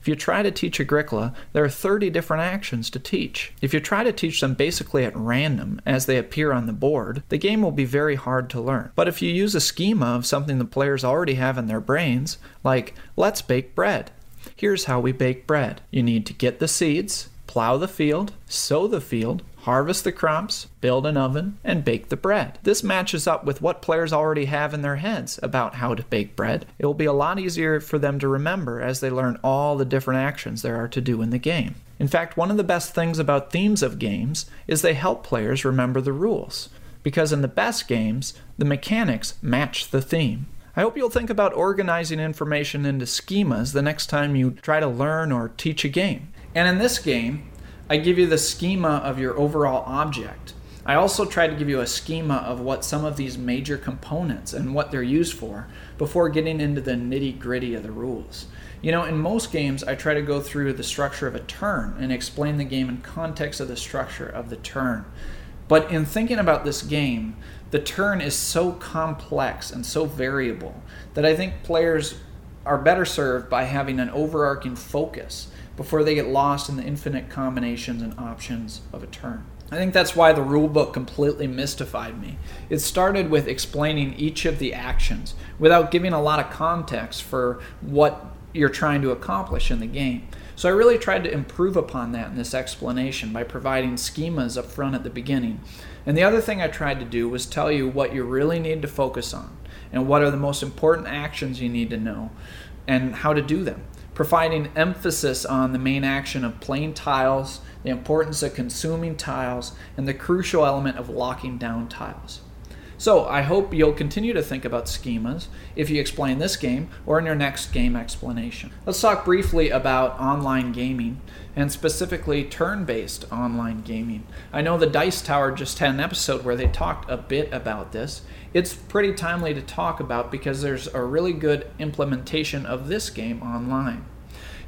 If you try to teach Agricola, there are 30 different actions to teach. If you try to teach them basically at random as they appear on the board, the game will be very hard to learn. But if you use a schema of something the players already have in their brains, like let's bake bread. Here's how we bake bread. You need to get the seeds, plow the field, sow the field, harvest the crops, build an oven, and bake the bread. This matches up with what players already have in their heads about how to bake bread. It will be a lot easier for them to remember as they learn all the different actions there are to do in the game. In fact, one of the best things about themes of games is they help players remember the rules. Because in the best games, the mechanics match the theme. I hope you'll think about organizing information into schemas the next time you try to learn or teach a game. And in this game, I give you the schema of your overall object. I also try to give you a schema of what some of these major components and what they're used for before getting into the nitty gritty of the rules. You know, in most games, I try to go through the structure of a turn and explain the game in context of the structure of the turn. But in thinking about this game, the turn is so complex and so variable that I think players are better served by having an overarching focus before they get lost in the infinite combinations and options of a turn. I think that's why the rulebook completely mystified me. It started with explaining each of the actions without giving a lot of context for what you're trying to accomplish in the game. So I really tried to improve upon that in this explanation by providing schemas up front at the beginning. And the other thing I tried to do was tell you what you really need to focus on and what are the most important actions you need to know and how to do them providing emphasis on the main action of playing tiles, the importance of consuming tiles, and the crucial element of locking down tiles. So, I hope you'll continue to think about schemas if you explain this game or in your next game explanation. Let's talk briefly about online gaming and specifically turn based online gaming. I know the Dice Tower just had an episode where they talked a bit about this. It's pretty timely to talk about because there's a really good implementation of this game online.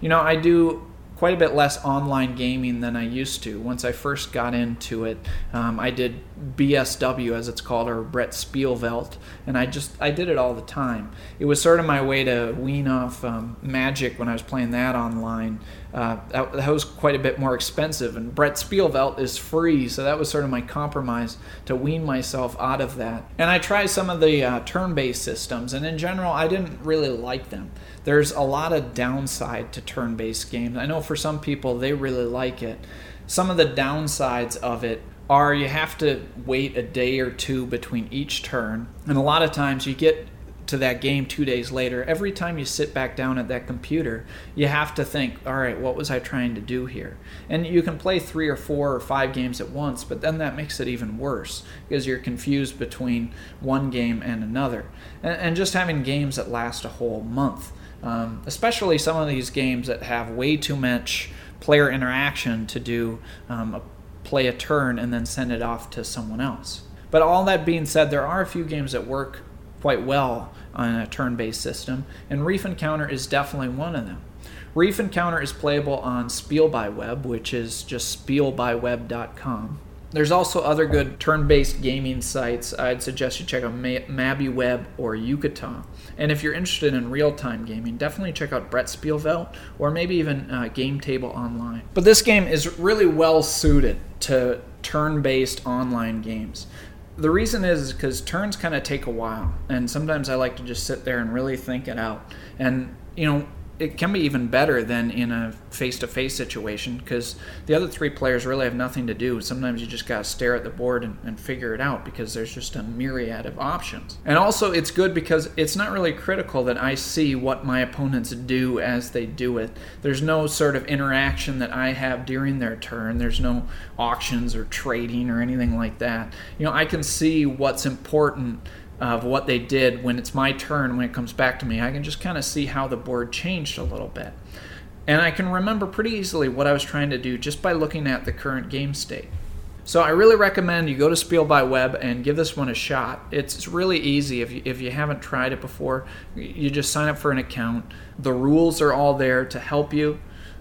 You know, I do quite a bit less online gaming than I used to. Once I first got into it, um, I did BSW as it's called, or Brettspielwelt, and I just I did it all the time. It was sort of my way to wean off um, Magic when I was playing that online. Uh, that, that, was quite a bit more expensive, and Brettspielwelt is free, so that was sort of my compromise to wean myself out of that. And I tried some of the uh, turn-based systems, and in general, I didn't really like them there's a lot of downside to turn based games. I know for some people they really like it. Some of the downsides of it are you have to wait a day or two between each turn, and a lot of times you get to that game two days later, every time you sit back down at that computer, you have to think, all right, what was I trying to do here? And you can play three or four or five games at once, but then that makes it even worse because you're confused between one game and another. And, and just having games that last a whole month um, especially some of these games that have way too much player interaction to do um, a, play a turn and then send it off to someone else. But all that being said, there are a few games that work quite well on a turn based system, and Reef Encounter is definitely one of them. Reef Encounter is playable on Spiel by Web, which is just spielbyweb.com. There's also other good turn-based gaming sites. I'd suggest you check out MabiWeb or Yucata. And if you're interested in real-time gaming, definitely check out Brettspielwelt or maybe even uh, Game Table Online. But this game is really well suited to turn based online games. The reason is because turns kind of take a while, and sometimes I like to just sit there and really think it out. And, you know, it can be even better than in a face-to-face situation because the other three players really have nothing to do. Sometimes you just got to stare at the board and, and, figure it out because there's just a myriad of options. And also, it's good because it's not really critical that I see what my opponents do as they do it. There's no sort of interaction that I have during their turn. There's no auctions or trading or anything like that. You know, I can see what's important of what they did when it's my turn when it comes back to me i can just kind of see how the board changed a little bit. And i can remember pretty easily what i was trying to do just by looking at the current game state. So i really recommend you go to spiel by web and give this one a shot. It's really easy if you, if you haven't tried it before. You just sign up for an account. The rules are all there to help you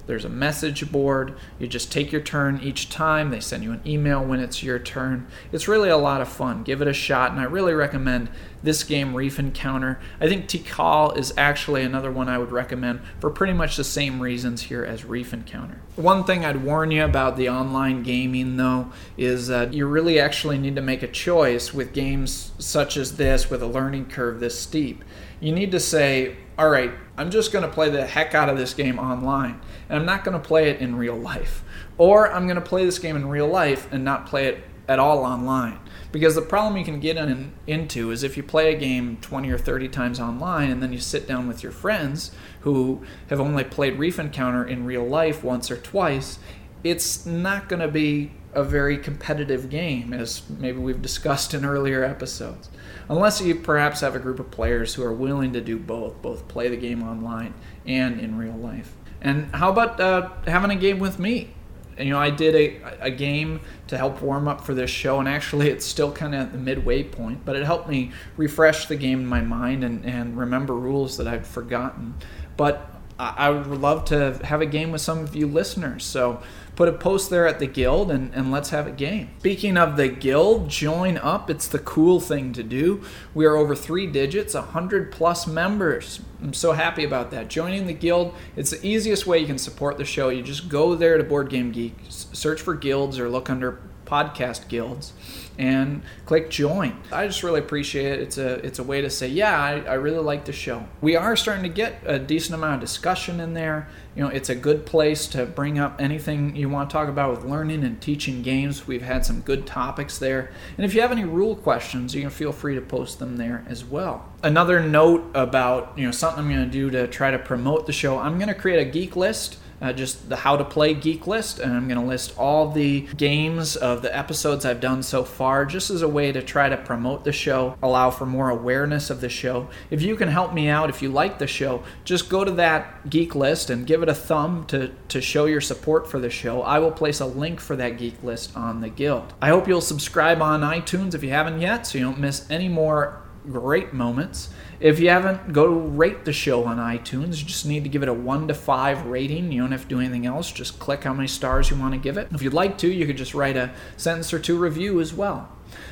there's a message board. You just take your turn each time. They send you an email when it's your turn. It's really a lot of fun. Give it a shot, and I really recommend this game, Reef Encounter. I think Tikal is actually another one I would recommend for pretty much the same reasons here as Reef Encounter. One thing I'd warn you about the online gaming, though, is that you really actually need to make a choice with games such as this with a learning curve this steep. You need to say, all right, I'm just going to play the heck out of this game online, and I'm not going to play it in real life. Or I'm going to play this game in real life and not play it at all online. Because the problem you can get in, into is if you play a game 20 or 30 times online and then you sit down with your friends who have only played Reef Encounter in real life once or twice, it's not going to be a very competitive game, as maybe we've discussed in earlier episodes. Unless you perhaps have a group of players who are willing to do both, both play the game online and in real life. And how about uh, having a game with me? you know, I did a, a game to help warm up for this show, and actually, it's still kind of at the midway point, but it helped me refresh the game in my mind and, and remember rules that I'd forgotten. But I would love to have a game with some of you listeners. So put a post there at the guild and, and let's have a game. Speaking of the guild, join up. It's the cool thing to do. We are over three digits, 100 plus members. I'm so happy about that. Joining the guild, it's the easiest way you can support the show. You just go there to Board Game Geek, search for guilds or look under podcast guilds and click join. I just really appreciate it. It's a it's a way to say, yeah, I, I really like the show. We are starting to get a decent amount of discussion in there. You know, it's a good place to bring up anything you want to talk about with learning and teaching games. We've had some good topics there. And if you have any rule questions, you can feel free to post them there as well. Another note about, you know, something I'm going to do to try to promote the show, I'm going to create a geek list uh, just the how to play geek list, and I'm going to list all the games of the episodes I've done so far, just as a way to try to promote the show, allow for more awareness of the show. If you can help me out, if you like the show, just go to that geek list and give it a thumb to, to show your support for the show. I will place a link for that geek list on the guild. I hope you'll subscribe on iTunes if you haven't yet, so you don't miss any more great moments. If you haven't, go rate the show on iTunes. You just need to give it a 1 to 5 rating. You don't have to do anything else. Just click how many stars you want to give it. If you'd like to, you could just write a sentence or two review as well.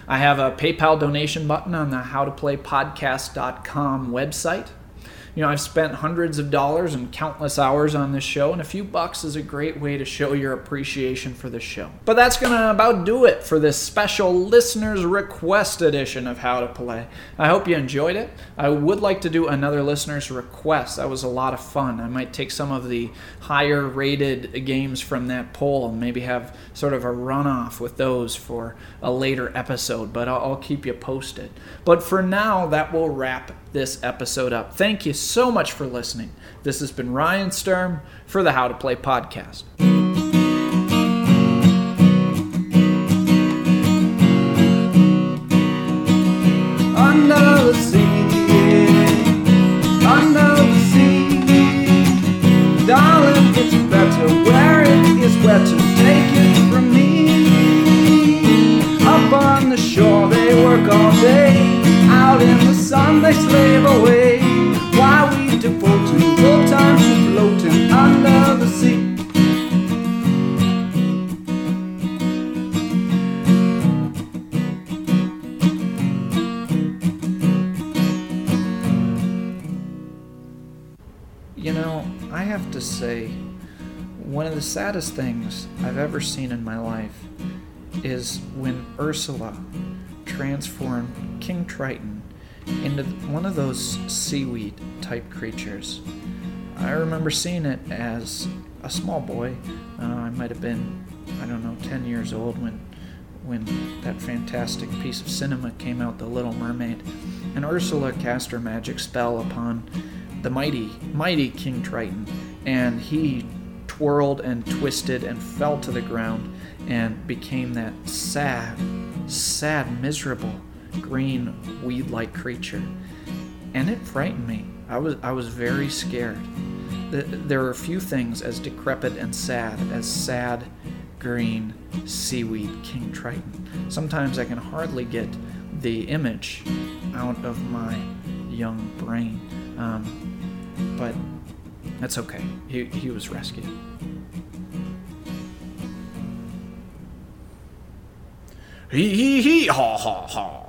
I have a PayPal donation button on the howtoplaypodcast.com website. You know, I've spent hundreds of dollars and countless hours on this show, and a few bucks is a great way to show your appreciation for the show. But that's to about do it for this special listener's request edition of How to Play. I hope you enjoyed it. I would like to do another listener's request. That was a lot of fun. I might take some of the higher rated games from that poll and maybe have sort of a runoff with those for a later episode, but I'll, I'll keep you posted. But for now, that will wrap this episode up. Thank you so much for listening. This has been Ryan Sturm for the How to Play podcast. Seen in my life is when Ursula transformed King Triton into one of those seaweed type creatures. I remember seeing it as a small boy. Uh, I might have been, I don't know, 10 years old when when that fantastic piece of cinema came out, The Little Mermaid. And Ursula cast her magic spell upon the mighty, mighty King Triton, and he twirled and twisted and fell to the ground and became that sad, sad, miserable green weed like creature. And it frightened me. I was, I was very scared. There are few things as decrepit and sad as sad, green seaweed King Triton. Sometimes I can hardly get the image out of my young brain. Um, but that's okay. He, he was rescued. Hee hee hee, ha ha ha.